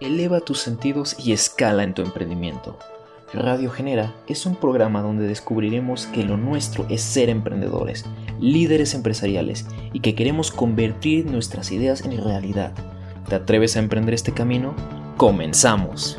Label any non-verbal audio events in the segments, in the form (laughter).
eleva tus sentidos y escala en tu emprendimiento. Radio Genera es un programa donde descubriremos que lo nuestro es ser emprendedores, líderes empresariales y que queremos convertir nuestras ideas en realidad. ¿Te atreves a emprender este camino? ¡Comenzamos!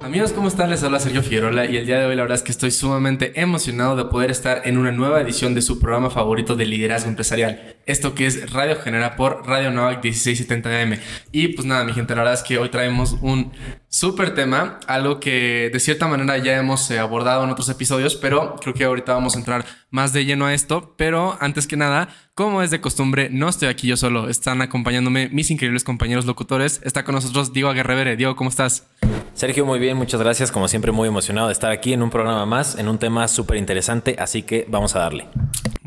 Amigos, ¿cómo están? Les habla Sergio Figueroa y el día de hoy la verdad es que estoy sumamente emocionado de poder estar en una nueva edición de su programa favorito de liderazgo empresarial. Esto que es Radio Genera por Radio Novak 1670M. Y pues nada, mi gente, la verdad es que hoy traemos un súper tema, algo que de cierta manera ya hemos eh, abordado en otros episodios, pero creo que ahorita vamos a entrar más de lleno a esto. Pero antes que nada, como es de costumbre, no estoy aquí yo solo, están acompañándome mis increíbles compañeros locutores. Está con nosotros Diego Aguerrevere. Diego, ¿cómo estás? Sergio, muy bien, muchas gracias. Como siempre, muy emocionado de estar aquí en un programa más, en un tema súper interesante, así que vamos a darle.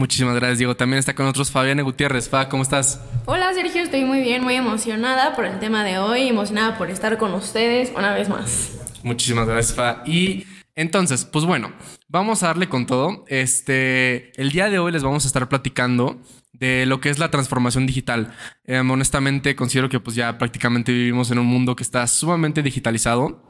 Muchísimas gracias, Diego. También está con nosotros Fabiana Gutiérrez. Fa, ¿cómo estás? Hola, Sergio, estoy muy bien, muy emocionada por el tema de hoy, emocionada por estar con ustedes una vez más. Muchísimas gracias, Fa. Y entonces, pues bueno, vamos a darle con todo. Este, el día de hoy les vamos a estar platicando de lo que es la transformación digital. Em, honestamente, considero que pues ya prácticamente vivimos en un mundo que está sumamente digitalizado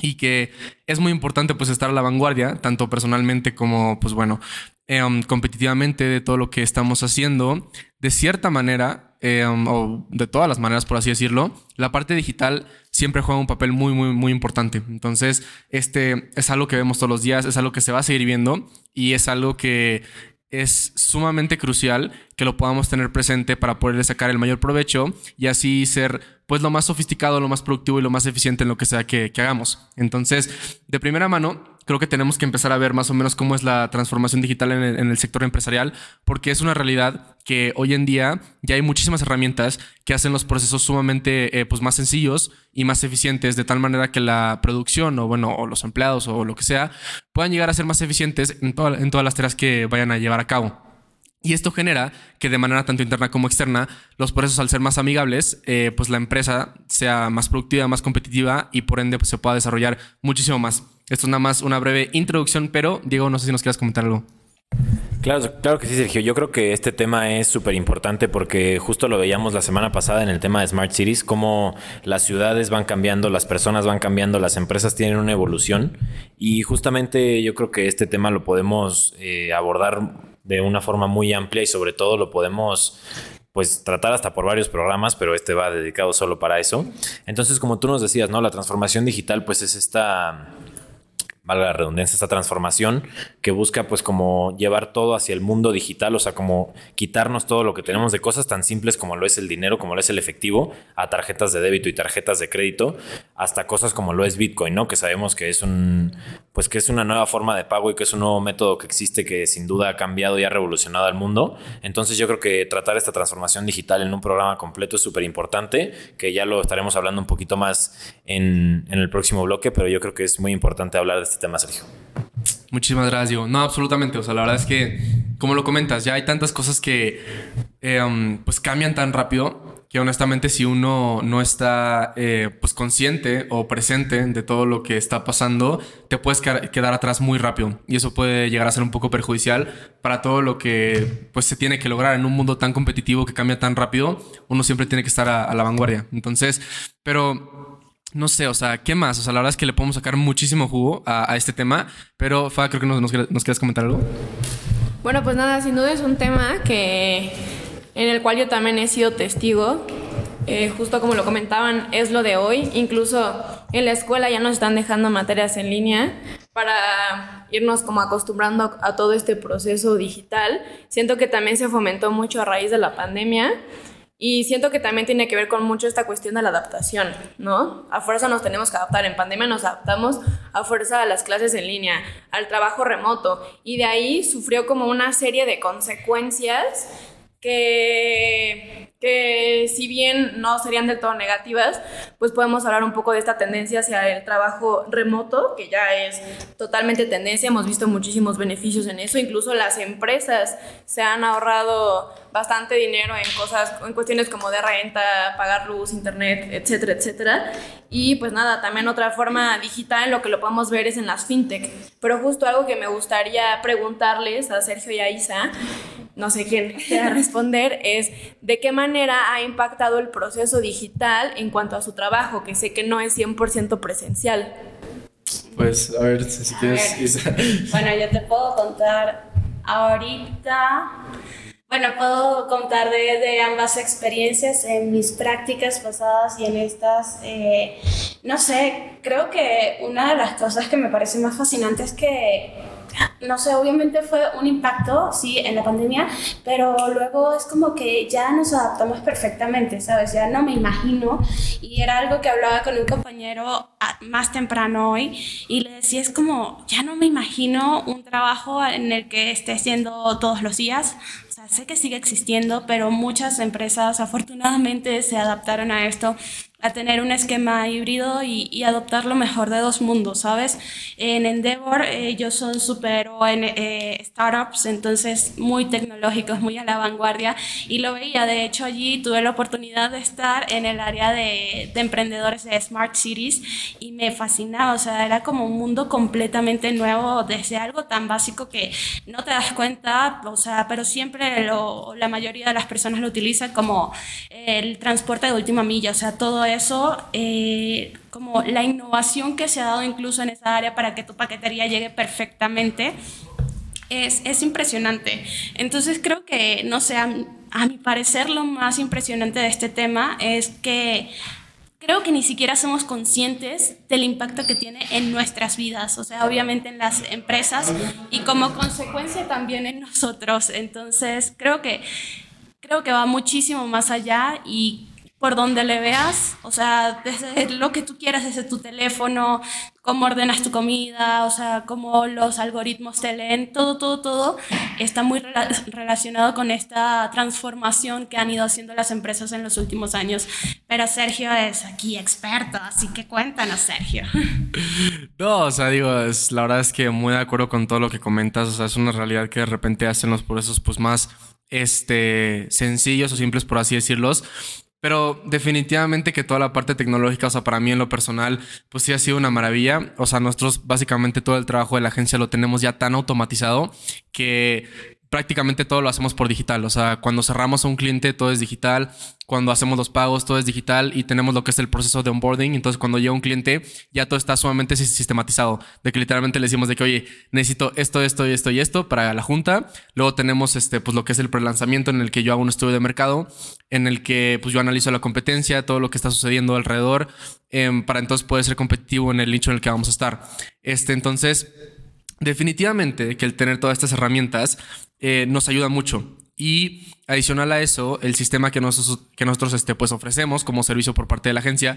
y que es muy importante pues estar a la vanguardia, tanto personalmente como pues bueno, em, competitivamente de todo lo que estamos haciendo. De cierta manera, em, o de todas las maneras por así decirlo, la parte digital siempre juega un papel muy, muy, muy importante. Entonces, este es algo que vemos todos los días, es algo que se va a seguir viendo y es algo que es sumamente crucial que lo podamos tener presente para poderle sacar el mayor provecho y así ser pues lo más sofisticado, lo más productivo y lo más eficiente en lo que sea que, que hagamos. Entonces, de primera mano, creo que tenemos que empezar a ver más o menos cómo es la transformación digital en el, sector empresarial, porque es una realidad que hoy en día ya hay muchísimas herramientas que hacen los procesos sumamente eh, pues más sencillos y más eficientes, de tal manera que la producción o bueno, o los empleados o lo que sea, puedan llegar a ser más eficientes en, en todas las tareas que vayan a llevar a cabo. Y esto genera que de manera tanto interna como externa, los procesos al ser más amigables, eh, pues la empresa sea más productiva, más competitiva y por ende pues, se pueda desarrollar muchísimo más. Esto es nada más una breve introducción, pero Diego, no sé si nos quieras comentar algo. Claro, claro que sí, Sergio. Yo creo que este tema es súper importante porque justo lo veíamos la semana pasada en el tema de Smart Cities, cómo las ciudades van cambiando, las personas van cambiando, las empresas tienen una evolución y justamente yo creo que este tema lo podemos eh, abordar de una forma muy amplia y sobre todo lo podemos pues tratar hasta por varios programas, pero este va dedicado solo para eso. Entonces, como tú nos decías, ¿no? La transformación digital pues es esta valga la redundancia, esta transformación que busca pues como llevar todo hacia el mundo digital, o sea, como quitarnos todo lo que tenemos de cosas tan simples como lo es el dinero, como lo es el efectivo, a tarjetas de débito y tarjetas de crédito, hasta cosas como lo es Bitcoin, ¿no? Que sabemos que es un, pues que es una nueva forma de pago y que es un nuevo método que existe que sin duda ha cambiado y ha revolucionado al mundo. Entonces yo creo que tratar esta transformación digital en un programa completo es súper importante, que ya lo estaremos hablando un poquito más en, en el próximo bloque, pero yo creo que es muy importante hablar de este tema, Sergio. Muchísimas gracias, Diego. No, absolutamente. O sea, la verdad es que, como lo comentas, ya hay tantas cosas que eh, um, pues cambian tan rápido que honestamente si uno no está eh, pues consciente o presente de todo lo que está pasando, te puedes quedar atrás muy rápido y eso puede llegar a ser un poco perjudicial para todo lo que pues se tiene que lograr en un mundo tan competitivo que cambia tan rápido, uno siempre tiene que estar a, a la vanguardia. Entonces, pero no sé, o sea, ¿qué más? O sea, la verdad es que le podemos sacar muchísimo jugo a, este tema, pero Fa, creo que nos, nos, quieres comentar algo. Bueno, pues nada, sin duda es un tema que en el cual yo también he sido testigo. Eh, justo como lo comentaban, es lo de hoy. Incluso en la escuela ya nos están dejando materias en línea para irnos como acostumbrando a todo este proceso digital. Siento que también se fomentó mucho a raíz de la pandemia. Y siento que también tiene que ver con mucho esta cuestión de la adaptación, ¿no? A fuerza nos tenemos que adaptar. En pandemia nos adaptamos a fuerza a las clases en línea, al trabajo remoto. Y de ahí sufrió como una serie de consecuencias que, que si bien no serían del todo negativas, pues podemos hablar un poco de esta tendencia hacia el trabajo remoto, que ya es totalmente tendencia, hemos visto muchísimos beneficios en eso, incluso las empresas se han ahorrado bastante dinero en cosas, en cuestiones como de renta, pagar luz, internet, etcétera, etcétera. Y pues nada, también otra forma digital, lo que lo podemos ver es en las fintech. Pero justo algo que me gustaría preguntarles a Sergio y a Isa no sé quién (laughs) quiera responder, es de qué manera ha impactado el proceso digital en cuanto a su trabajo, que sé que no es 100% presencial. Pues a ver si quieres. (laughs) Bueno, yo te puedo contar ahorita. Bueno, puedo contar de, ambas experiencias en mis prácticas pasadas y en estas. Eh, no sé, creo que una de las cosas que me parece más fascinante es que no sé, obviamente fue un impacto, sí, en la pandemia, pero luego es como que ya nos adaptamos perfectamente, ¿sabes? Ya no me imagino. Y era algo que hablaba con un compañero ah, más temprano hoy y le decía, es como, ya no me imagino un trabajo en el que esté haciendo todos los días. Sé que sigue existiendo, pero muchas empresas afortunadamente se adaptaron a esto a tener un esquema híbrido y, adoptar lo mejor de dos mundos, ¿sabes? En Endeavor ellos son súper en eh, startups, entonces muy tecnológicos, muy a la vanguardia y lo veía, de hecho allí tuve la oportunidad de estar en el área de, de emprendedores de Smart Cities y me fascinaba, o sea, era como un mundo completamente nuevo desde algo tan básico que no te das cuenta, o sea, pero siempre lo, la mayoría de las personas lo utilizan como el transporte de última milla, o sea, todo eso, eh, como la innovación que se ha dado incluso en esa área para que tu paquetería llegue perfectamente, es, es impresionante. Entonces creo que, no sé, a, a mi parecer lo más impresionante de este tema es que creo que ni siquiera somos conscientes del impacto que tiene en nuestras vidas, o sea, obviamente en las empresas y como consecuencia también en nosotros. Entonces, creo que creo que va muchísimo más allá y por donde le veas, o sea, desde lo que tú quieras, desde tu teléfono, cómo ordenas tu comida, o sea, cómo los algoritmos te leen, todo, todo, todo está muy relacionado con esta transformación que han ido haciendo las empresas en los últimos años. Pero Sergio es aquí experto, así que cuéntanos, Sergio. (laughs) No, o sea, digo, la verdad es que muy de acuerdo con todo lo que comentas, o sea, es una realidad que de repente hacen los procesos pues más este, sencillos o simples, por así decirlos. Pero definitivamente que toda la parte tecnológica, o sea, para mí en lo personal, pues sí ha sido una maravilla. O sea, nosotros básicamente todo el trabajo de la agencia lo tenemos ya tan automatizado que prácticamente todo lo hacemos por digital. O sea, cuando cerramos a un cliente, todo es digital. Cuando hacemos los pagos, todo es digital y tenemos lo que es el proceso de onboarding. Entonces, cuando llega un cliente, ya todo está sumamente sistematizado. De que literalmente le decimos de que, oye, necesito esto, esto y esto y esto para la junta. Luego tenemos este, pues lo que es el prelanzamiento en el que yo hago un estudio de mercado, en el que pues yo analizo la competencia, todo lo que está sucediendo alrededor, em, para entonces poder ser competitivo en el nicho en el que vamos a estar. Este, entonces, definitivamente que el tener todas estas herramientas eh, nos ayuda mucho. Y adicional a eso, el sistema que nosotros, que nosotros este, pues ofrecemos como servicio por parte de la agencia,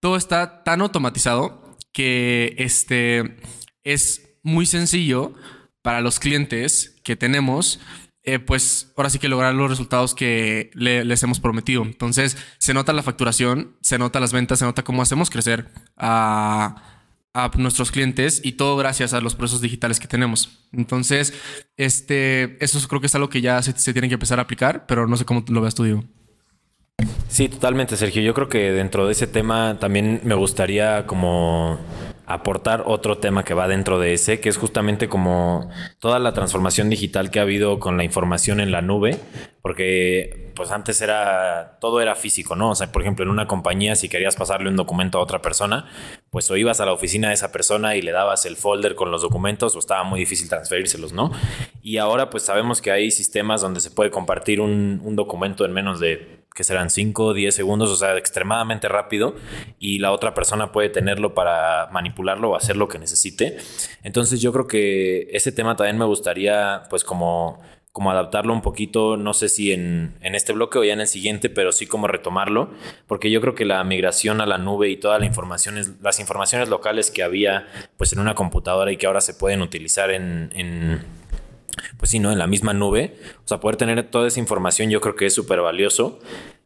todo está tan automatizado que este, es muy sencillo para los clientes que tenemos, eh, pues ahora sí que lograr los resultados que les hemos prometido. Entonces, se nota la facturación, se nota las ventas, se nota cómo hacemos crecer a nuestros clientes y todo gracias a los procesos digitales que tenemos. Entonces, este, eso creo que es algo que ya se, tiene que empezar a aplicar, pero no sé cómo lo veas tú, Diego. Sí, totalmente, Sergio. Yo creo que dentro de ese tema también me gustaría como aportar otro tema que va dentro de ese, que es justamente como toda la transformación digital que ha habido con la información en la nube, porque pues antes era todo era físico, ¿no? O sea, por ejemplo, en una compañía si querías pasarle un documento a otra persona, pues o ibas a la oficina de esa persona y le dabas el folder con los documentos o estaba muy difícil transferírselos, ¿no? Y ahora pues sabemos que hay sistemas donde se puede compartir un, un documento en menos de que serán 5 o 10 segundos, o sea, extremadamente rápido, y la otra persona puede tenerlo para manipularlo o hacer lo que necesite. Entonces yo creo que ese tema también me gustaría, pues como, como adaptarlo un poquito, no sé si en, en este bloque o ya en el siguiente, pero sí como retomarlo, porque yo creo que la migración a la nube y todas las informaciones, las informaciones locales que había pues en una computadora y que ahora se pueden utilizar en, en pues sí, ¿no? En la misma nube. O sea, poder tener toda esa información yo creo que es súper valioso.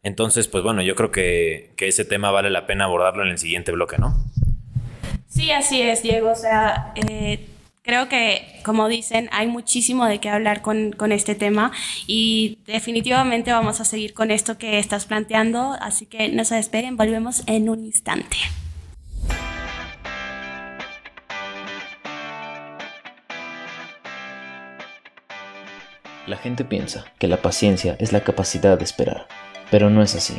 Entonces, pues bueno, yo creo que, ese tema vale la pena abordarlo en el siguiente bloque, ¿no? Sí, así es, Diego. O sea, eh, creo que, como dicen, hay muchísimo de qué hablar con, este tema y definitivamente vamos a seguir con esto que estás planteando. Así que no se despeguen, volvemos en un instante. La gente piensa que la paciencia es la capacidad de esperar, pero no es así.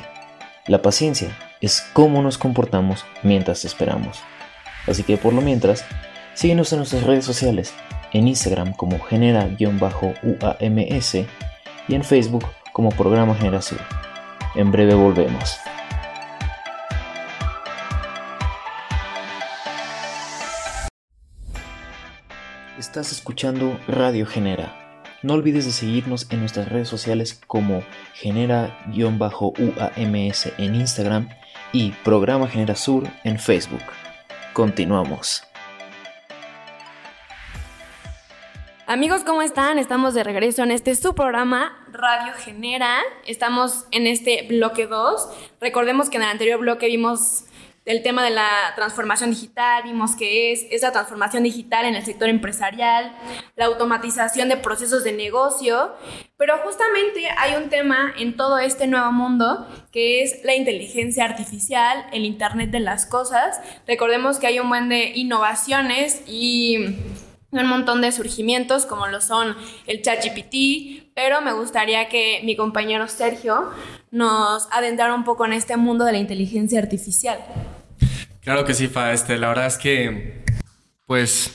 La paciencia es cómo nos comportamos mientras esperamos. Así que por lo mientras, síguenos en nuestras redes sociales, en Instagram como genera-uams y en Facebook como Programa Generación. En breve volvemos. Estás escuchando Radio Genera no olvides de seguirnos en nuestras redes sociales como genera-uams en Instagram y Programa Genera Sur en Facebook. Continuamos. Amigos, ¿cómo están? Estamos de regreso en este su programa Radio Genera. Estamos en este bloque 2. Recordemos que en el anterior bloque vimos el tema de la transformación digital, vimos que es esa transformación digital en el sector empresarial, la automatización de procesos de negocio, pero justamente hay un tema en todo este nuevo mundo que es la inteligencia artificial, el Internet de las Cosas. Recordemos que hay un buen de innovaciones y un montón de surgimientos como lo son el ChatGPT, pero me gustaría que mi compañero Sergio nos adentrara un poco en este mundo de la inteligencia artificial. Claro que sí, Fa. Este, la verdad es que, pues,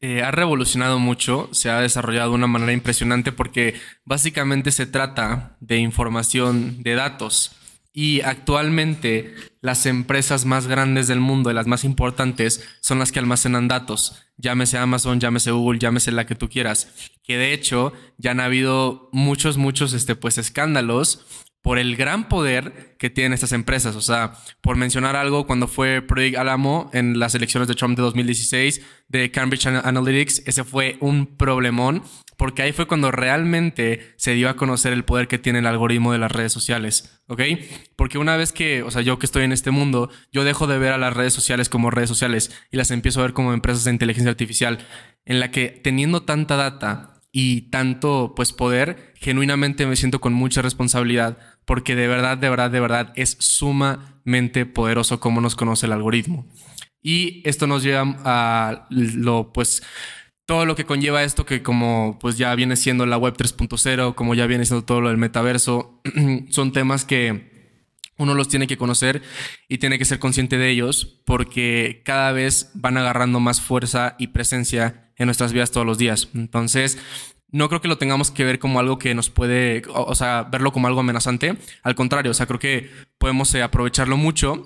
eh, ha revolucionado mucho, se ha desarrollado de una manera impresionante porque básicamente se trata de información, de datos. Y actualmente las empresas más grandes del mundo y las más importantes son las que almacenan datos. Llámese Amazon, llámese Google, llámese la que tú quieras. Que de hecho ya han habido muchos, muchos este, pues, escándalos por el gran poder que tienen estas empresas. O sea, por mencionar algo, cuando fue Project Alamo en las elecciones de Trump de 2016 de Cambridge Analytics, ese fue un problemón, porque ahí fue cuando realmente se dio a conocer el poder que tiene el algoritmo de las redes sociales. ¿Ok? Porque una vez que, o sea, yo que estoy en este mundo, yo dejo de ver a las redes sociales como redes sociales y las empiezo a ver como empresas de inteligencia artificial, en la que teniendo tanta data, y tanto pues poder, genuinamente me siento con mucha responsabilidad porque de verdad, de verdad, de verdad es sumamente poderoso como nos conoce el algoritmo. Y esto nos lleva a lo pues todo lo que conlleva esto que como pues ya viene siendo la web 3.0, como ya viene siendo todo lo del metaverso, (clears throat) son temas que uno los tiene que conocer y tiene que ser consciente de ellos porque cada vez van agarrando más fuerza y presencia en nuestras vidas todos los días. Entonces, no creo que lo tengamos que ver como algo que nos puede, o, sea, verlo como algo amenazante. Al contrario, o sea, creo que podemos eh, aprovecharlo mucho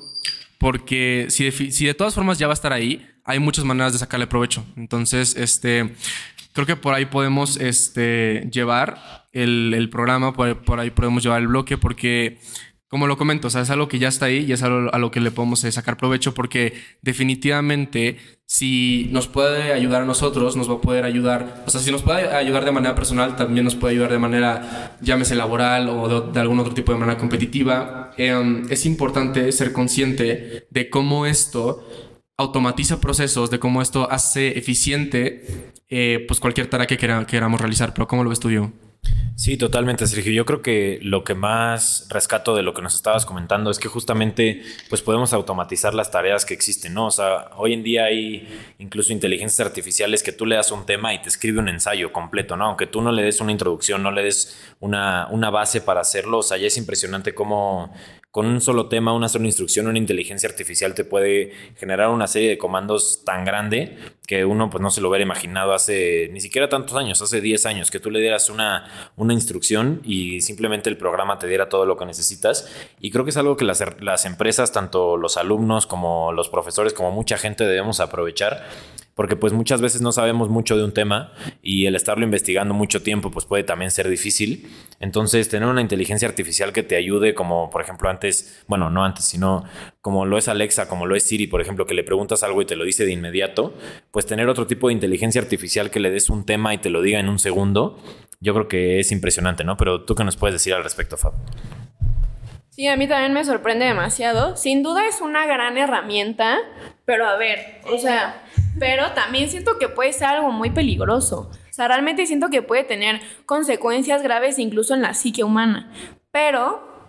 porque si si de todas formas ya va a estar ahí, hay muchas maneras de sacarle provecho. Entonces, este, creo que por ahí podemos este, llevar el, el programa, por, por ahí podemos llevar el bloque porque como lo comento, o sea, es algo que ya está ahí y es algo a lo que le podemos eh, sacar provecho porque definitivamente si nos puede ayudar a nosotros, nos va a poder ayudar, o sea, si nos puede ayudar de manera personal, también nos puede ayudar de manera, llámese laboral o de, algún otro tipo de manera competitiva. Em, es importante ser consciente de cómo esto automatiza procesos, de cómo esto hace eficiente eh, pues cualquier tarea que queramos realizar. Pero ¿cómo lo ves tú, Sí, totalmente, Sergio. Yo creo que lo que más rescato de lo que nos estabas comentando es que justamente pues podemos automatizar las tareas que existen, ¿no? O sea, hoy en día hay incluso inteligencias artificiales que tú le das un tema y te escribe un ensayo completo, ¿no? Aunque tú no le des una introducción, no le des una, una base para hacerlo, o sea, ya es impresionante cómo con un solo tema, una sola instrucción, una inteligencia artificial te puede generar una serie de comandos tan grande que uno pues no se lo hubiera imaginado hace ni siquiera tantos años, hace 10 años, que tú le dieras una, una instrucción y simplemente el programa te diera todo lo que necesitas. Y creo que es algo que las, las empresas, tanto los alumnos como los profesores, como mucha gente debemos aprovechar porque pues muchas veces no sabemos mucho de un tema y el estarlo investigando mucho tiempo pues puede también ser difícil. Entonces tener una inteligencia artificial que te ayude como por ejemplo antes, bueno, no antes, sino como lo es Alexa, como lo es Siri, por ejemplo, que le preguntas algo y te lo dice de inmediato, pues tener otro tipo de inteligencia artificial que le des un tema y te lo diga en un segundo, yo creo que es impresionante, ¿no? Pero tú qué nos puedes decir al respecto, Fab. Sí, a mí también me sorprende demasiado. Sin duda es una gran herramienta, pero a ver, o sea, pero también siento que puede ser algo muy peligroso. O sea, realmente siento que puede tener consecuencias graves incluso en la psique humana. Pero,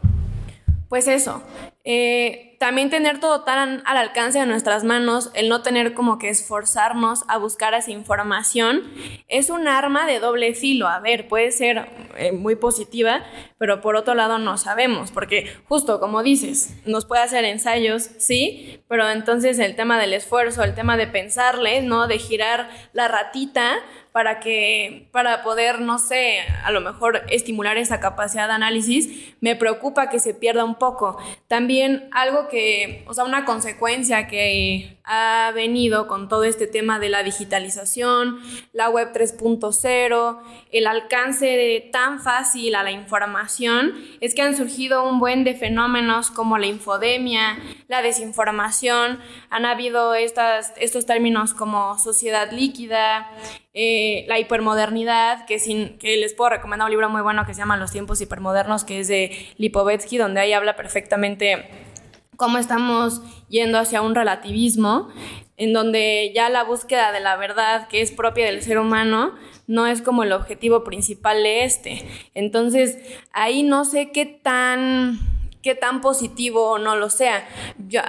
pues eso, eh, también tener todo tan al alcance de nuestras manos, el no tener como que esforzarnos a buscar esa información, es un arma de doble filo. A ver, puede ser eh, muy positiva, pero por otro lado no sabemos, porque justo como dices, nos puede hacer ensayos, sí, pero entonces el tema del esfuerzo, el tema de pensarle, ¿no? De girar la ratita para que, para poder, no sé, a lo mejor estimular esa capacidad de análisis, me preocupa que se pierda un poco. También algo que, o sea, una consecuencia que ha venido con todo este tema de la digitalización, la web 3.0, el alcance tan fácil a la información, es que han surgido un buen de fenómenos como la infodemia, la desinformación, han habido estas, estos términos como sociedad líquida, eh, la hipermodernidad, que, que les puedo recomendar un libro muy bueno que se llama Los tiempos hipermodernos, que es de Lipovetsky, donde ahí habla perfectamente cómo estamos yendo hacia un relativismo, en donde ya la búsqueda de la verdad, que es propia del ser humano, no es como el objetivo principal de este. Entonces, ahí no sé qué tan qué tan positivo o no lo sea.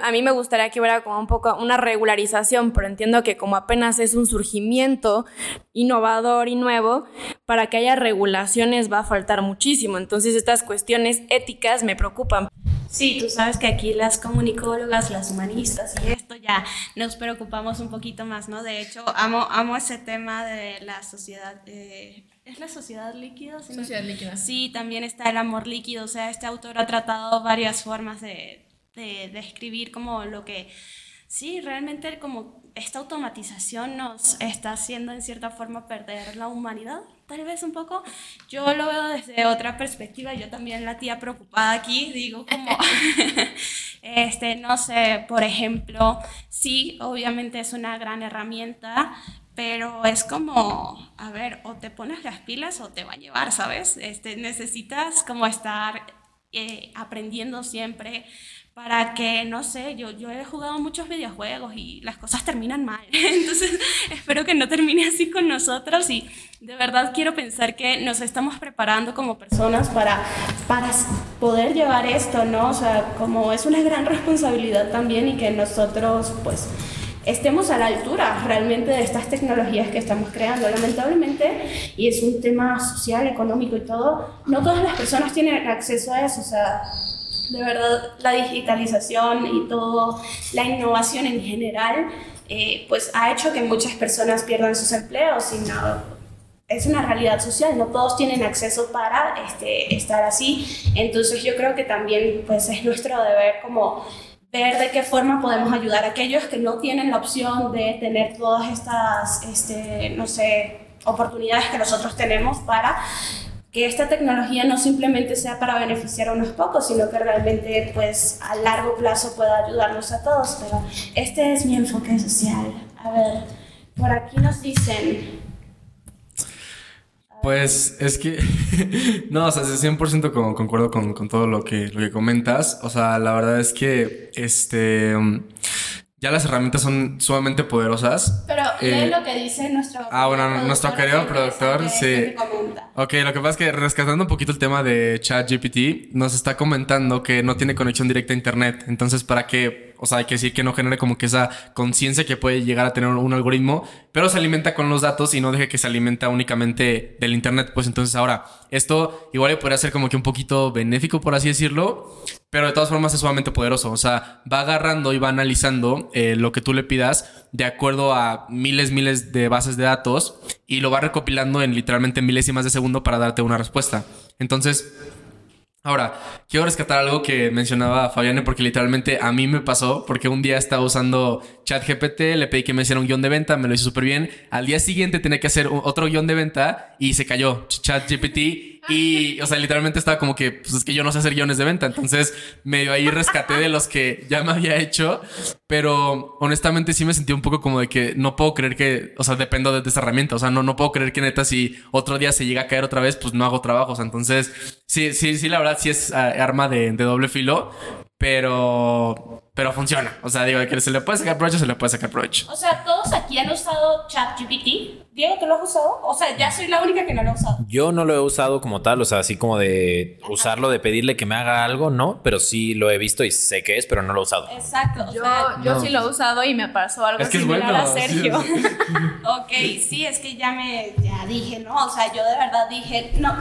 A mí me gustaría que hubiera como un poco una regularización, pero entiendo que como apenas es un surgimiento innovador y nuevo, para que haya regulaciones va a faltar muchísimo. Entonces estas cuestiones éticas me preocupan. Sí, tú sabes que aquí las comunicólogas, las humanistas y esto ya nos preocupamos un poquito más, ¿no? De hecho, amo, amo ese tema de la sociedad. Eh, ¿Es la sociedad líquida? sociedad líquida. Sí, también está el amor líquido. O sea, este autor ha tratado varias formas de, de describir como lo que, sí, realmente como esta automatización nos está haciendo en cierta forma perder la humanidad, tal vez un poco. Yo lo veo desde otra perspectiva, yo también la tía preocupada aquí, digo como, (laughs) este, no sé, por ejemplo, sí, obviamente es una gran herramienta, pero es como, a ver, o te pones las pilas o te va a llevar, ¿sabes? Este, necesitas como estar eh, aprendiendo siempre para que, no sé, yo, yo he jugado muchos videojuegos y las cosas terminan mal. (laughs) Entonces, espero que no termine así con nosotros y de verdad quiero pensar que nos estamos preparando como personas para, para poder llevar esto, ¿no? O sea, como es una gran responsabilidad también y que nosotros, pues, estemos a la altura realmente de estas tecnologías que estamos creando. Lamentablemente, y es un tema social, económico y todo, no todas las personas tienen acceso a eso. O sea, de verdad, la digitalización y todo, la innovación en general, eh, pues ha hecho que muchas personas pierdan sus empleos y no, es una realidad social, no todos tienen acceso para este, estar así. Entonces yo creo que también pues es nuestro deber como ver de qué forma podemos ayudar a aquellos que no tienen la opción de tener todas estas, este, no sé, oportunidades que nosotros tenemos para que esta tecnología no simplemente sea para beneficiar a unos pocos, sino que realmente pues a largo plazo pueda ayudarnos a todos. Pero este es mi enfoque social. A ver, por aquí nos dicen, pues es que, (laughs) no, o sea, 100% concuerdo con, con, todo lo que, lo que comentas. O sea, la verdad es que, este, ya las herramientas son sumamente poderosas. Pero lee eh, lo que dice nuestro... Ah, bueno, nuestro querido productor, sí. Ok, lo que pasa es que rescatando un poquito el tema de ChatGPT, nos está comentando que no tiene conexión directa a Internet. Entonces, para que, o sea, hay que decir que no genere como que esa conciencia que puede llegar a tener un algoritmo, pero se alimenta con los datos y no deje que se alimenta únicamente del Internet. Pues entonces ahora, esto igual podría ser como que un poquito benéfico, por así decirlo, pero de todas formas es sumamente poderoso. O sea, va agarrando y va analizando eh, lo que tú le pidas de acuerdo a miles, miles de bases de datos y lo va recopilando en literalmente milésimas de segundo para darte una respuesta. Entonces, Ahora, quiero rescatar algo que mencionaba Fabiane porque literalmente a mí me pasó porque un día estaba usando ChatGPT, le pedí que me hiciera un guion de venta, me lo hizo súper bien. Al día siguiente tenía que hacer otro guion de venta y se cayó ChatGPT y, o sea, literalmente estaba como que, pues es que yo no sé hacer guiones de venta. Entonces, medio ahí rescaté de los que ya me había hecho. Pero honestamente sí me sentí un poco como de que no puedo creer que, o sea, dependo de, esta herramienta. O sea, no, no puedo creer que neta si otro día se llega a caer otra vez, pues no hago trabajos. Entonces, sí, sí, sí, la verdad sí es ah, arma de, de doble filo. Pero pero funciona. O sea, digo, que se le puede sacar provecho, se le puede sacar provecho. O sea, todos aquí han usado ChatGPT. Diego, ¿tú lo has usado? O sea, ya soy la única que no lo ha usado. Yo no lo he usado como tal, o sea, así como de usarlo, de pedirle que me haga algo, no, pero sí lo he visto y sé qué es, pero no lo he usado. Exacto. O Yo, sea, yo sí lo he usado y me pasó algo Es que es similar bueno, a Sergio. sí. (laughs) ok, sí, es que ya me, ya dije, ¿no? O sea, yo de verdad dije, no.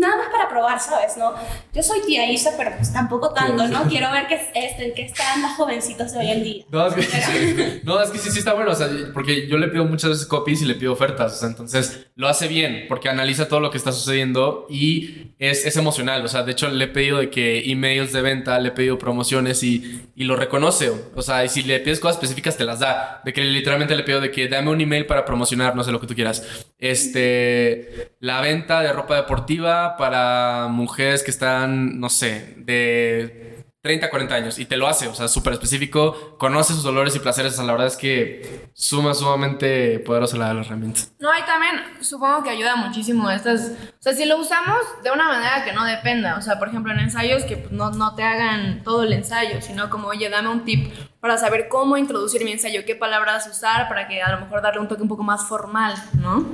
Nada más para probar, ¿sabes? No, yo soy tía Isa, pero pues tampoco tanto, ¿no? Quiero ver qué es este, en qué están las jovencitas de hoy en día. No, es que, no, es que sí, sí está bueno, o sea, porque yo le pido muchas veces copies y le pido ofertas, o sea, entonces lo hace bien, porque analiza todo lo que está sucediendo y es, es emocional, o sea, de hecho le he pedido de que emails de venta, le he pedido promociones y, y lo reconoce, o sea, y si le pides cosas específicas te las da, de que literalmente le pido de que dame un email para promocionar, no sé lo que tú quieras, este, la venta de ropa deportiva para mujeres que están, no sé, de 30, 40 años y te lo hace, o sea, súper específico, conoce sus dolores y placeres, o sea, la verdad es que suma sumamente poderosa la, la herramienta. No, y también supongo que ayuda muchísimo estas. O sea, si lo usamos de una manera que no dependa. O sea, por ejemplo, en ensayos que pues, no, no te hagan todo el ensayo, sino como, oye, dame un tip para saber cómo introducir mi ensayo, qué palabras usar para que a lo mejor darle un toque un poco más formal, ¿no?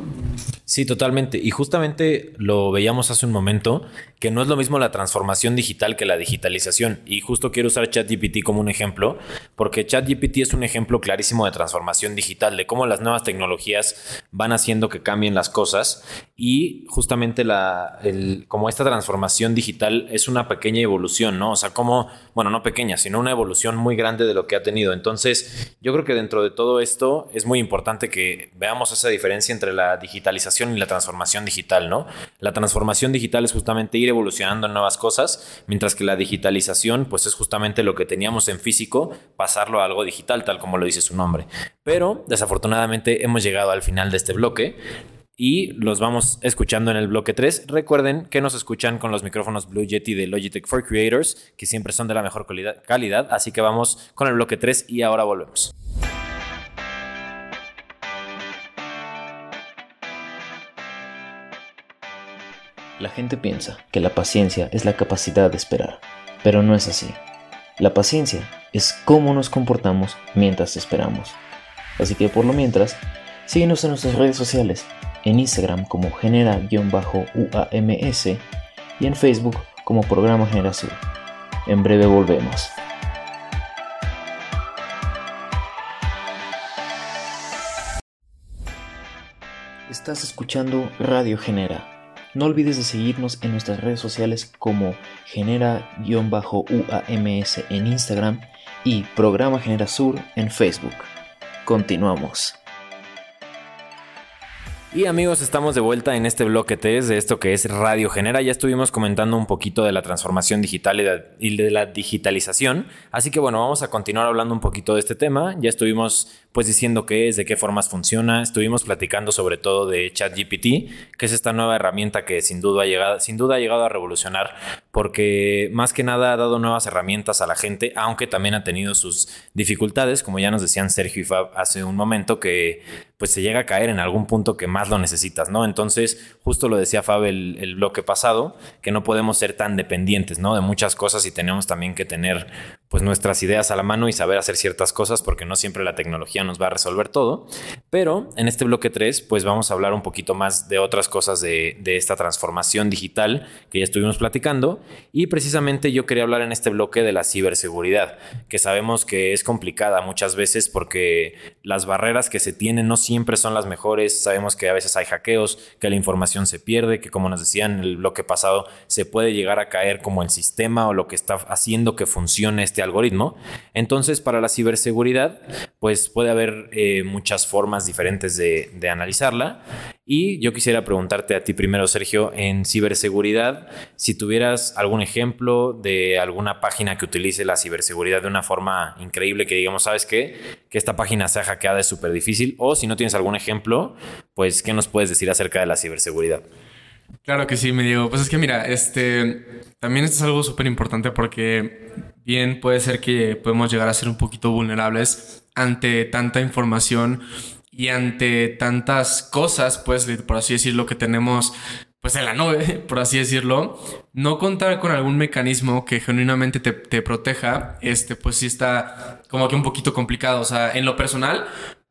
Sí, totalmente. Y justamente lo veíamos hace un momento, que no es lo mismo la transformación digital que la digitalización. Y justo quiero usar ChatGPT como un ejemplo, porque ChatGPT es un ejemplo clarísimo de transformación digital, de cómo las nuevas tecnologías van haciendo que cambien las cosas. Y justamente la, el, como esta transformación digital es una pequeña evolución, ¿no? O sea, como, bueno, no pequeña, sino una evolución muy grande de lo que ha tenido. Entonces, yo creo que dentro de todo esto es muy importante que veamos esa diferencia entre la digitalización y la transformación digital, ¿no? La transformación digital es justamente ir evolucionando en nuevas cosas, mientras que la digitalización, pues es justamente lo que teníamos en físico, pasarlo a algo digital, tal como lo dice su nombre. Pero, desafortunadamente, hemos llegado al final de este bloque y los vamos escuchando en el bloque 3. Recuerden que nos escuchan con los micrófonos Blue Yeti de Logitech for Creators, que siempre son de la mejor calidad, así que vamos con el bloque 3 y ahora volvemos. La gente piensa que la paciencia es la capacidad de esperar, pero no es así. La paciencia es cómo nos comportamos mientras esperamos. Así que por lo mientras, síguenos en nuestras redes sociales, en Instagram como genera-uams y en Facebook como Programa Generación. En breve volvemos. Estás escuchando Radio Genera. No olvides de seguirnos en nuestras redes sociales como genera-uams en Instagram y Programa Genera Sur en Facebook. Continuamos. Y amigos, estamos de vuelta en este bloque 3 de esto que es Radio Genera. Ya estuvimos comentando un poquito de la transformación digital y de, la digitalización. Así que bueno, vamos a continuar hablando un poquito de este tema. Ya estuvimos pues diciendo qué es, de qué formas funciona. Estuvimos platicando sobre todo de ChatGPT, que es esta nueva herramienta que sin duda ha llegado, sin duda ha llegado a revolucionar porque más que nada ha dado nuevas herramientas a la gente, aunque también ha tenido sus dificultades, como ya nos decían Sergio y Fab hace un momento, que pues se llega a caer en algún punto que más lo necesitas, ¿no? Entonces, justo lo decía Fab el, bloque pasado, que no podemos ser tan dependientes, ¿no? De muchas cosas y tenemos también que tener pues nuestras ideas a la mano y saber hacer ciertas cosas porque no siempre la tecnología nos va a resolver todo. Pero en este bloque 3 pues vamos a hablar un poquito más de otras cosas de, esta transformación digital que ya estuvimos platicando y precisamente yo quería hablar en este bloque de la ciberseguridad, que sabemos que es complicada muchas veces porque las barreras que se tienen no siempre son las mejores, sabemos que a veces hay hackeos, que la información se pierde, que como nos decían en el bloque pasado se puede llegar a caer como el sistema o lo que está haciendo que funcione este algoritmo. Entonces, para la ciberseguridad, pues puede haber eh, muchas formas diferentes de, analizarla. Y yo quisiera preguntarte a ti primero, Sergio, en ciberseguridad, si tuvieras algún ejemplo de alguna página que utilice la ciberseguridad de una forma increíble, que digamos, ¿sabes qué? Que esta página sea hackeada es súper difícil. O si no tienes algún ejemplo, pues, ¿qué nos puedes decir acerca de la ciberseguridad? Claro que sí, me digo. Pues es que mira, este también esto es algo súper importante porque bien puede ser que podemos llegar a ser un poquito vulnerables ante tanta información y ante tantas cosas, pues por así decirlo, que tenemos pues en la nube, (laughs) por así decirlo, no contar con algún mecanismo que genuinamente te, te, proteja, este, pues sí está como que un poquito complicado. O sea, en lo personal,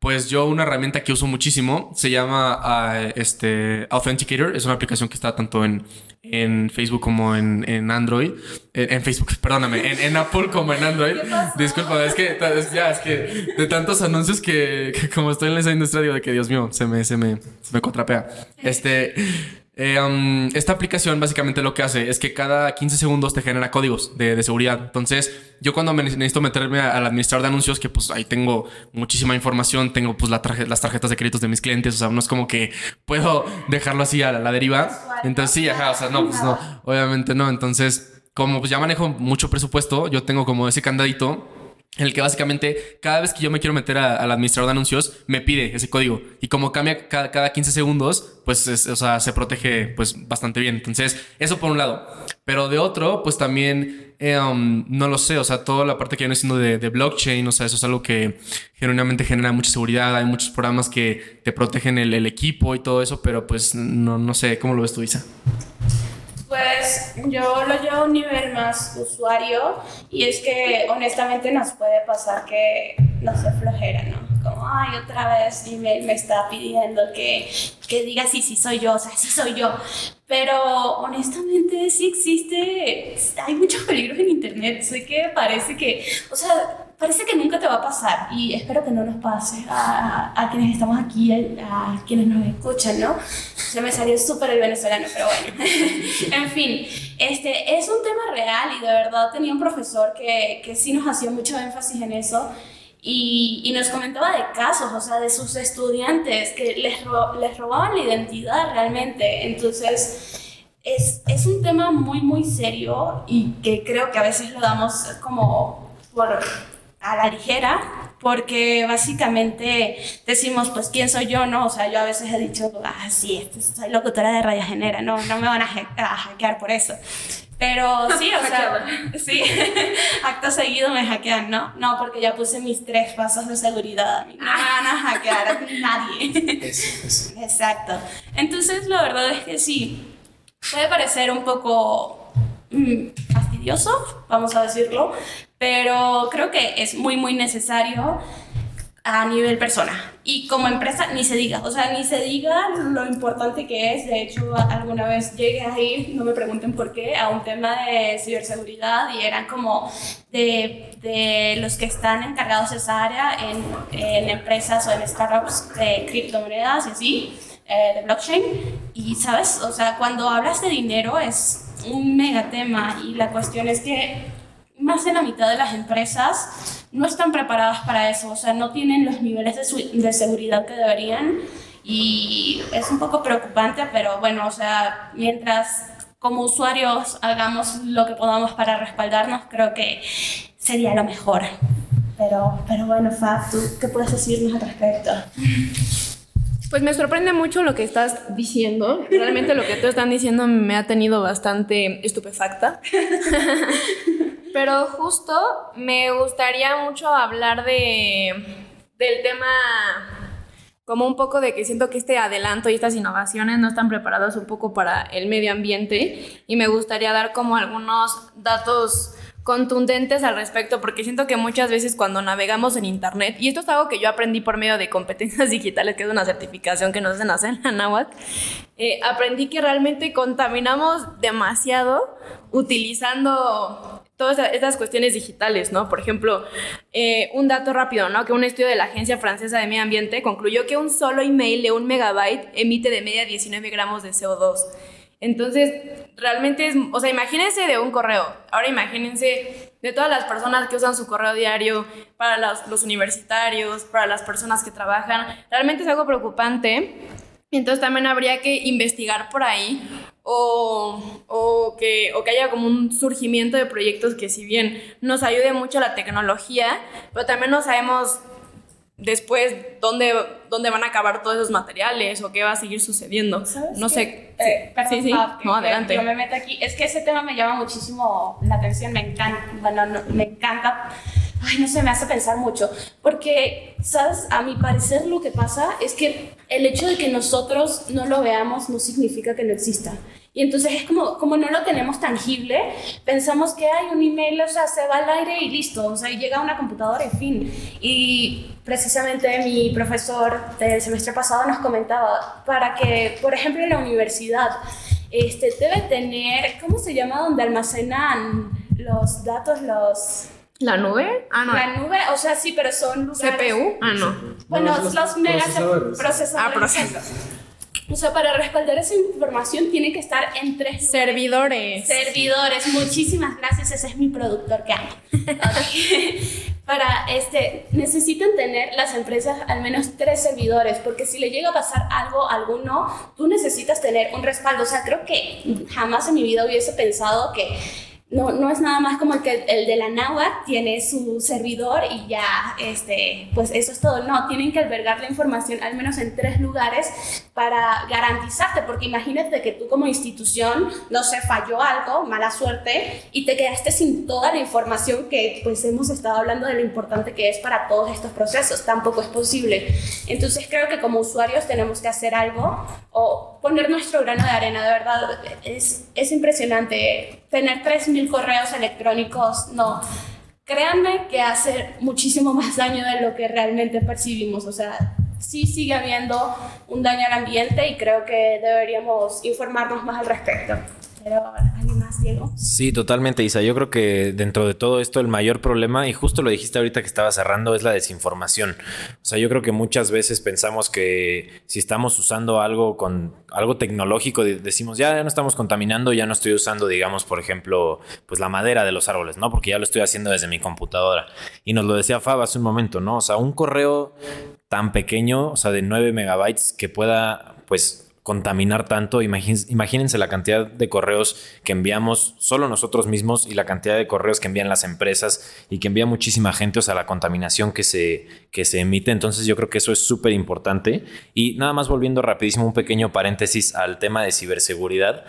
pues yo una herramienta que uso muchísimo se llama uh, este Authenticator. Es una aplicación que está tanto en, en Facebook como en, en Android. En, Facebook, perdóname, en, en, Apple como en Android. Disculpa, es que ya, es que de tantos anuncios que, que, como estoy en esa industria, digo de que Dios mío, se me, se me, se me contrapea. Este, eh, um, esta aplicación básicamente lo que hace es que cada 15 segundos te genera códigos de, de seguridad. Entonces, yo cuando me necesito meterme al administrador de anuncios, que pues ahí tengo muchísima información, tengo pues la las tarjetas de créditos de mis clientes, o sea, no es como que puedo (laughs) dejarlo así a la, deriva. Entonces, sí, ajá, o sea, no, pues no, obviamente no. Entonces, como pues ya manejo mucho presupuesto, yo tengo como ese candadito en el que básicamente cada vez que yo me quiero meter al administrador de anuncios, me pide ese código. Y como cambia cada, cada 15 segundos, pues o sea, se protege pues bastante bien. Entonces, eso por un lado. Pero de otro, pues también, eh, um, no lo sé, o sea, toda la parte que viene siendo de, de, blockchain, o sea, eso es algo que genuinamente genera mucha seguridad. Hay muchos programas que te protegen el, equipo y todo eso, pero pues no, no sé, ¿cómo lo ves tú, Isa? Pues yo lo llevo a un nivel más usuario y es que honestamente nos puede pasar que no se flojera, ¿no? Como, ay, otra vez email me está pidiendo que, que diga sí, sí soy yo, o sea, sí soy yo. Pero honestamente sí existe, hay muchos peligros en Internet. Sé que parece que, o sea, parece que nunca te va a pasar y espero que no nos pase a, a quienes estamos aquí, a, a, quienes nos escuchan, ¿no? Se me salió súper el venezolano, pero bueno. (laughs) en fin, este, es un tema real y de verdad tenía un profesor que, que sí nos hacía mucho énfasis en eso. Y, y, nos comentaba de casos, o sea, de sus estudiantes que les, ro les robaban la identidad realmente. Entonces, es, es un tema muy, muy serio y que creo que a veces lo damos como por a la ligera, porque básicamente decimos, pues, ¿quién soy yo? No, o sea, yo a veces he dicho, ah, sí, este, soy locutora de Radio Genera, no, no me van a, hackear por eso. Pero sí, o (laughs) sea, sí, (laughs) acto seguido me hackean, ¿no? No, porque ya puse mis tres pasos de seguridad. No me van a hackear a (laughs) nadie. Exacto. Entonces, la verdad es que sí, puede parecer un poco mm, vamos a decirlo, pero creo que es muy, muy necesario a nivel persona. Y como empresa, ni se diga, o sea, ni se diga lo importante que es. De hecho, alguna vez llegué ahí, no me pregunten por qué, a un tema de ciberseguridad y eran como de, de los que están encargados de esa área en, en empresas o en startups de criptomonedas y así, eh, de blockchain. Y, ¿sabes? O sea, cuando hablas de dinero es un mega tema y la cuestión es que más de la mitad de las empresas no están preparadas para eso, o sea, no tienen los niveles de, de, seguridad que deberían y es un poco preocupante, pero bueno, o sea, mientras como usuarios hagamos lo que podamos para respaldarnos, creo que sería lo mejor. Pero, pero bueno, Fab, ¿tú qué puedes decirnos al respecto? (laughs) Pues me sorprende mucho lo que estás diciendo. Realmente lo que tú están diciendo me ha tenido bastante estupefacta. (laughs) Pero justo me gustaría mucho hablar de del tema como un poco de que siento que este adelanto y estas innovaciones no están preparadas un poco para el medio ambiente y me gustaría dar como algunos datos contundentes al respecto, porque siento que muchas veces cuando navegamos en Internet, y esto es algo que yo aprendí por medio de competencias (laughs) digitales, que es una certificación que nos hacen hacer en la NAWAC, eh, aprendí que realmente contaminamos demasiado utilizando todas estas cuestiones digitales, ¿no? Por ejemplo, eh, un dato rápido, ¿no? Que un estudio de la Agencia Francesa de Medio Ambiente concluyó que un solo email de un megabyte emite de media 19 gramos de CO2. Entonces, realmente es, o sea, imagínense de un correo. Ahora imagínense de todas las personas que usan su correo diario, para los, universitarios, para las personas que trabajan. Realmente es algo preocupante. Entonces también habría que investigar por ahí o, o, que, o que haya como un surgimiento de proyectos que si bien nos ayude mucho la tecnología, pero también no sabemos después dónde, dónde van a acabar todos esos materiales o qué va a seguir sucediendo. No sé. Eh, sí, sí. no, adelante. yo me meto aquí. Es que ese tema me llama muchísimo la atención, me encanta, bueno, me encanta ay, no sé, me hace pensar mucho, porque, ¿sabes? A mi parecer lo que pasa es que el hecho de que nosotros no lo veamos no significa que no exista. Y entonces es como, como no lo tenemos tangible, pensamos que hay un email, o sea, se va al aire y listo, o sea, llega a una computadora, en fin. Y precisamente mi profesor del semestre pasado nos comentaba, para que, por ejemplo, en la universidad, este, debe tener, ¿cómo se llama? Donde almacenan los datos, los... ¿La nube? Ah, no. La nube, o sea, sí, pero son lugares... ¿CPU? Ah, no. Bueno, los, los, procesadores. Ah, procesadores. O sea, para respaldar esa información tiene que estar en tres servidores. Servidores. Muchísimas gracias. Ese es mi productor que amo. (laughs) para este necesitan tener las empresas al menos tres servidores porque si le llega a pasar algo a alguno tú necesitas tener un respaldo o sea creo que jamás en mi vida hubiese pensado que no, no es nada más como el, que, el de la náhuatl tiene su servidor y ya, este, pues eso es todo. No, tienen que albergar la información al menos en tres lugares para garantizarte, porque imagínate que tú como institución, no se falló algo, mala suerte, y te quedaste sin toda la información que pues hemos estado hablando de lo importante que es para todos estos procesos. Tampoco es posible. Entonces creo que como usuarios tenemos que hacer algo o poner nuestro grano de arena, de verdad. Es, es impresionante tener 3.000 correos electrónicos, no. Créanme que hace muchísimo más daño de lo que realmente percibimos. O sea, sí sigue habiendo un daño al ambiente y creo que deberíamos informarnos más al respecto. Pero, ¿alguien más, Diego? Sí, totalmente, Isa. Yo creo que dentro de todo esto el mayor problema, y justo lo dijiste ahorita que estaba cerrando, es la desinformación. O sea, yo creo que muchas veces pensamos que si estamos usando algo con algo tecnológico, decimos, ya, ya no estamos contaminando, ya no estoy usando, digamos, por ejemplo, pues la madera de los árboles, ¿no? Porque ya lo estoy haciendo desde mi computadora. Y nos lo decía Fab hace un momento, ¿no? O sea, un correo tan pequeño, o sea, de 9 megabytes, que pueda, pues, contaminar tanto. Imagínense, la cantidad de correos que enviamos solo nosotros mismos y la cantidad de correos que envían las empresas y que envía muchísima gente, o sea, la contaminación que se, que se emite. Entonces yo creo que eso es súper importante. Y nada más volviendo rapidísimo un pequeño paréntesis al tema de ciberseguridad.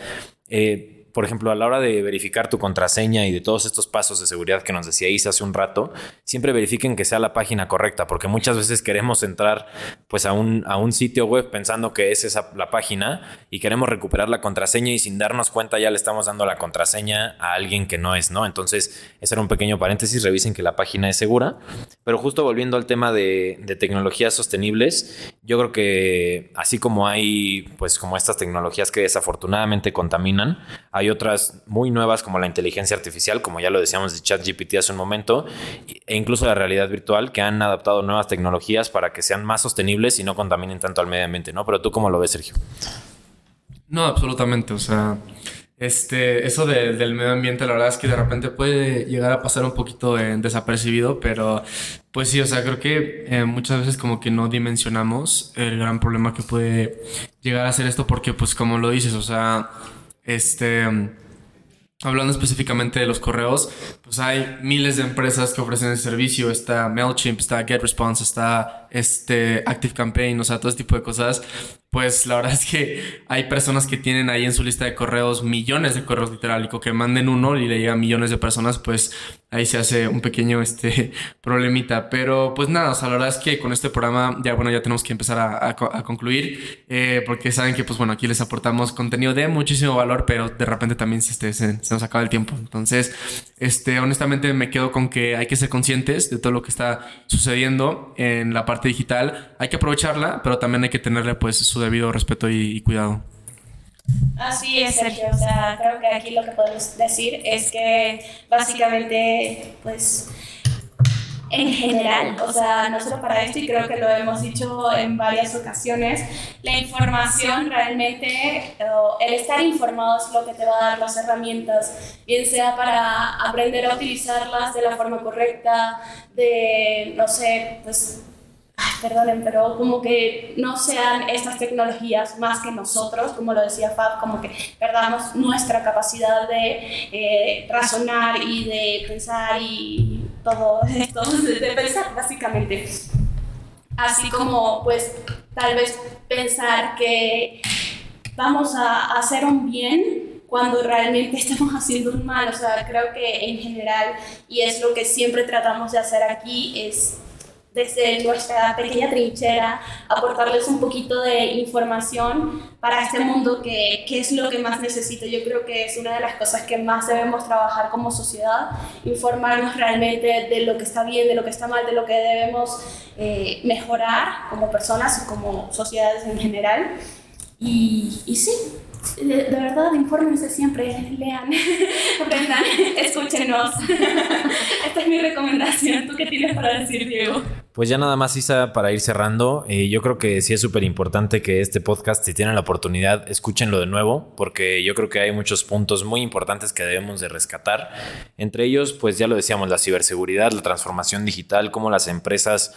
Eh, por ejemplo, a la hora de verificar tu contraseña y de todos estos pasos de seguridad que nos decía Isa hace un rato, siempre verifiquen que sea la página correcta, porque muchas veces queremos entrar pues a un, a un sitio web pensando que es esa la página y queremos recuperar la contraseña y sin darnos cuenta ya le estamos dando la contraseña a alguien que no es, ¿no? Entonces, ese era un pequeño paréntesis, revisen que la página es segura, pero justo volviendo al tema de, de tecnologías sostenibles, yo creo que así como hay pues como estas tecnologías que desafortunadamente contaminan, hay otras muy nuevas como la inteligencia artificial, como ya lo decíamos de ChatGPT hace un momento, e incluso la realidad virtual, que han adaptado nuevas tecnologías para que sean más sostenibles y no contaminen tanto al medio ambiente, ¿no? Pero tú cómo lo ves, Sergio? No, absolutamente. O sea, este, eso del medio ambiente, la verdad es que de repente puede llegar a pasar un poquito desapercibido, pero pues sí, o sea, creo que eh, muchas veces como que no dimensionamos el gran problema que puede llegar a ser esto, porque pues como lo dices, o sea, este, hablando específicamente de los correos, pues hay miles de empresas que ofrecen el servicio. Está MailChimp, está GetResponse, está este ActiveCampaign, o sea, todo ese tipo de cosas pues la verdad es que hay personas que tienen ahí en su lista de correos millones de correos literal y que manden uno y le llegan millones de personas, pues ahí se hace un pequeño este (laughs) problemita. Pero pues nada, o sea, la verdad es que con este programa ya bueno, ya tenemos que empezar a, concluir eh, porque saben que pues bueno, aquí les aportamos contenido de muchísimo valor, pero de repente también este, se, se, nos acaba el tiempo. Entonces, este, honestamente me quedo con que hay que ser conscientes de todo lo que está sucediendo en la parte digital. Hay que aprovecharla, pero también hay que tenerle pues su debido respeto y, cuidado. Así es, Sergio. O sea, creo que aquí lo que podemos decir es que básicamente, pues, en general, o sea, no solo para esto, y creo que lo hemos dicho en varias ocasiones, la información realmente, el estar informado es lo que te va a dar las herramientas, bien sea para aprender a utilizarlas de la forma correcta, de, no sé, pues perdonen, pero como que no sean estas tecnologías más que nosotros, como lo decía Fab, como que perdamos nuestra capacidad de eh, razonar y de pensar y todo esto, (laughs) de pensar básicamente. Así como pues tal vez pensar que vamos a hacer un bien cuando realmente (laughs) estamos haciendo un mal. O sea, creo que en general, y es lo que siempre tratamos de hacer aquí, es desde nuestra pequeña trinchera, aportarles un poquito de información para este mundo que, que, es lo que más necesito. Yo creo que es una de las cosas que más debemos trabajar como sociedad, informarnos realmente de lo que está bien, de lo que está mal, de lo que debemos eh, mejorar como personas y como sociedades en general. Y, y sí, de, verdad, infórmense siempre, lean, (laughs) aprendan, (laughs) escúchenos. (laughs) Esta es mi recomendación. ¿Tú qué tienes para decir, Diego? Pues ya nada más, Isa, para ir cerrando, eh, yo creo que sí es súper importante que este podcast, si tienen la oportunidad, escúchenlo de nuevo, porque yo creo que hay muchos puntos muy importantes que debemos de rescatar. Entre ellos, pues ya lo decíamos, la ciberseguridad, la transformación digital, cómo las empresas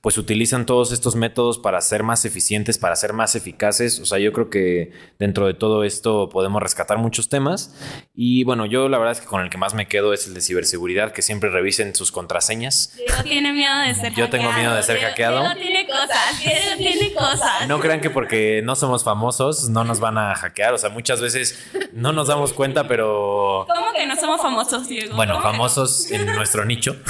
pues utilizan todos estos métodos para ser más eficientes, para ser más eficaces. O sea, yo creo que dentro de todo esto podemos rescatar muchos temas. Y bueno, yo la verdad es que con el que más me quedo es el de ciberseguridad, que siempre revisen sus contraseñas. Diego tiene miedo de ser Yo tengo miedo de ser hackeado. Diego tiene cosas, Diego tiene cosas. No crean que porque no somos famosos no nos van a hackear. O sea, muchas veces no nos damos cuenta, pero... ¿Cómo que no somos famosos, Diego? Bueno, famosos en nuestro nicho. (laughs)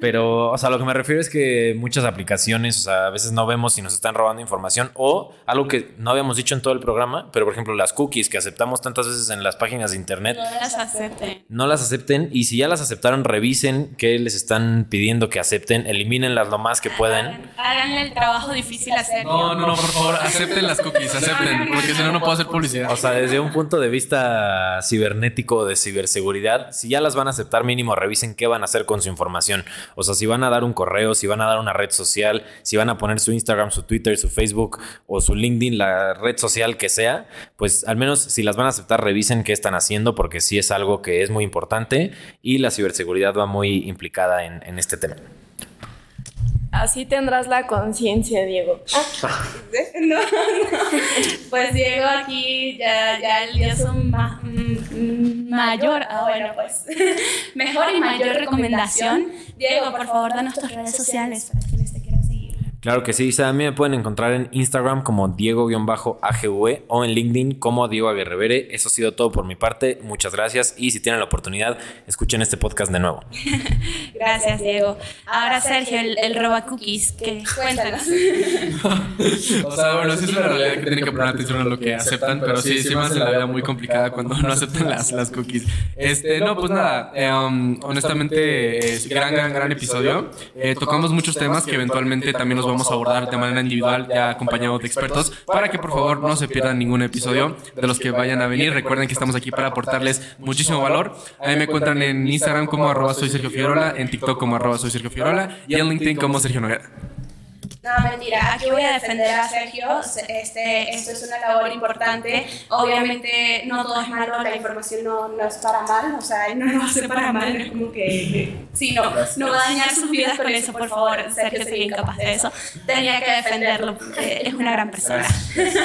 Pero, o sea, lo que me refiero es que muchas aplicaciones, o sea, a veces no vemos si nos están robando información o algo que no habíamos dicho en todo el programa, pero por ejemplo las cookies que aceptamos tantas veces en las páginas de internet. No las acepten. No las acepten y si ya las aceptaron, revisen qué les están pidiendo que acepten, elimínenlas lo más que pueden. Háganle el trabajo difícil a hacer. No, no, no, por favor, acepten las cookies, acepten, porque si no, no puedo hacer publicidad. O sea, desde un punto de vista cibernético de ciberseguridad, si ya las van a aceptar, mínimo revisen qué van a hacer con su información. O sea, si van a dar un correo, si van a dar una red social, si van a poner su Instagram, su Twitter, su Facebook o su LinkedIn, la red social que sea, pues al menos si las van a aceptar, revisen qué están haciendo porque sí es algo que es muy importante y la ciberseguridad va muy implicada en, en este tema. Así tendrás la conciencia, Diego. Ah, (laughs) no, no. Pues Diego aquí ya, ya, ya son ma mayor. Ah, bueno, pues (laughs) mejor y mayor recomendación. Diego, por favor, danos tus redes sociales para. Claro que sí, a mí me pueden encontrar en Instagram como Diego-AGV o en LinkedIn como Diego Aguerrevere. Eso ha sido todo por mi parte. Muchas gracias y si tienen la oportunidad, escuchen este podcast de nuevo. (laughs) Gracias, Diego. Ahora, Sergio, el, el roba cookies, que cuéntanos. (laughs) o sea, bueno, sí es una realidad que tienen que poner atención a lo que aceptan, pero sí, sí me hace la vida muy complicada cuando no aceptan las, las cookies. Este, no, pues nada, eh, um, honestamente, es gran, gran, gran episodio. Eh, tocamos muchos temas que eventualmente también los vamos a abordar de manera individual, ya acompañados de expertos, para que por favor no se pierdan ningún episodio de los que vayan a venir. Recuerden que estamos aquí para aportarles muchísimo valor. A mí me encuentran en Instagram como arroba soy Sergio en TikTok como arroba soy Sergio y en LinkedIn como Sergio Noguera. No, mentira. Aquí voy a defender a Sergio. Este, esto es una labor importante. Obviamente no todo es malo, la información no, no es para mal, o sea, no lo hace para mal, es como que... Sí, no, no va a dañar sus vidas con eso, por favor. Sergio soy incapaz de eso. Tenía que defenderlo porque es una gran persona.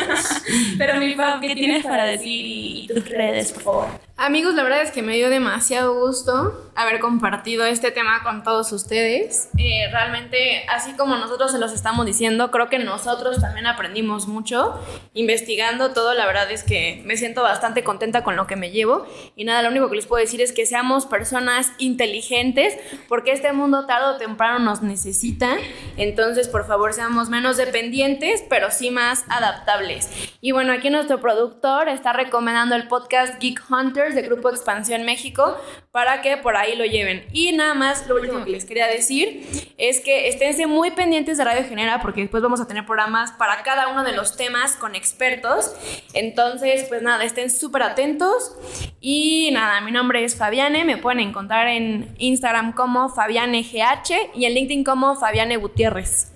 (laughs) Pero mi papá, ¿qué tienes para decir y, y tus redes, por favor? Amigos, la verdad es que me dio demasiado gusto haber compartido este tema con todos ustedes. Eh, realmente, así como nosotros se los estamos diciendo, creo que nosotros también aprendimos mucho investigando todo. La verdad es que me siento bastante contenta con lo que me llevo. Y nada, lo único que les puedo decir es que seamos personas inteligentes, porque este mundo tarde o temprano nos necesita. Entonces, por favor, seamos menos dependientes, pero sí más adaptables. Y bueno, aquí nuestro productor está recomendando el podcast Geek Hunter de Grupo Expansión México para que por ahí lo lleven. Y nada más, lo último que les quería decir es que esténse muy pendientes de Radio Genera porque después vamos a tener programas para cada uno de los temas con expertos. Entonces, pues nada, estén súper atentos. Y nada, mi nombre es Fabiane, me pueden encontrar en Instagram como FabianeGH y en LinkedIn como Fabiane Gutiérrez.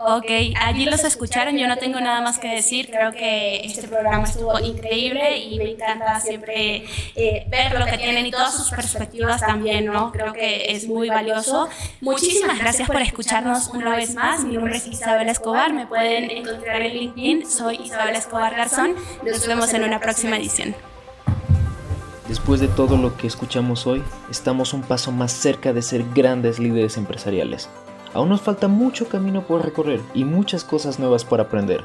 Ok, allí los escucharon, yo no tengo nada más que decir, creo que este programa estuvo increíble y me encanta siempre eh, ver lo que tienen y todas sus perspectivas también, ¿no? Creo que es muy valioso. Muchísimas gracias por escucharnos una vez más, mi nombre es Isabel Escobar, me pueden encontrar en LinkedIn, soy Isabel Escobar Garzón, nos vemos en una próxima edición. Después de todo lo que escuchamos hoy, estamos un paso más cerca de ser grandes líderes empresariales. Aún nos falta mucho camino por recorrer y muchas cosas nuevas por aprender.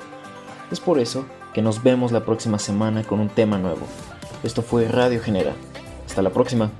Es por eso que nos vemos la próxima semana con un tema nuevo. Esto fue Radio Genera. Hasta la próxima.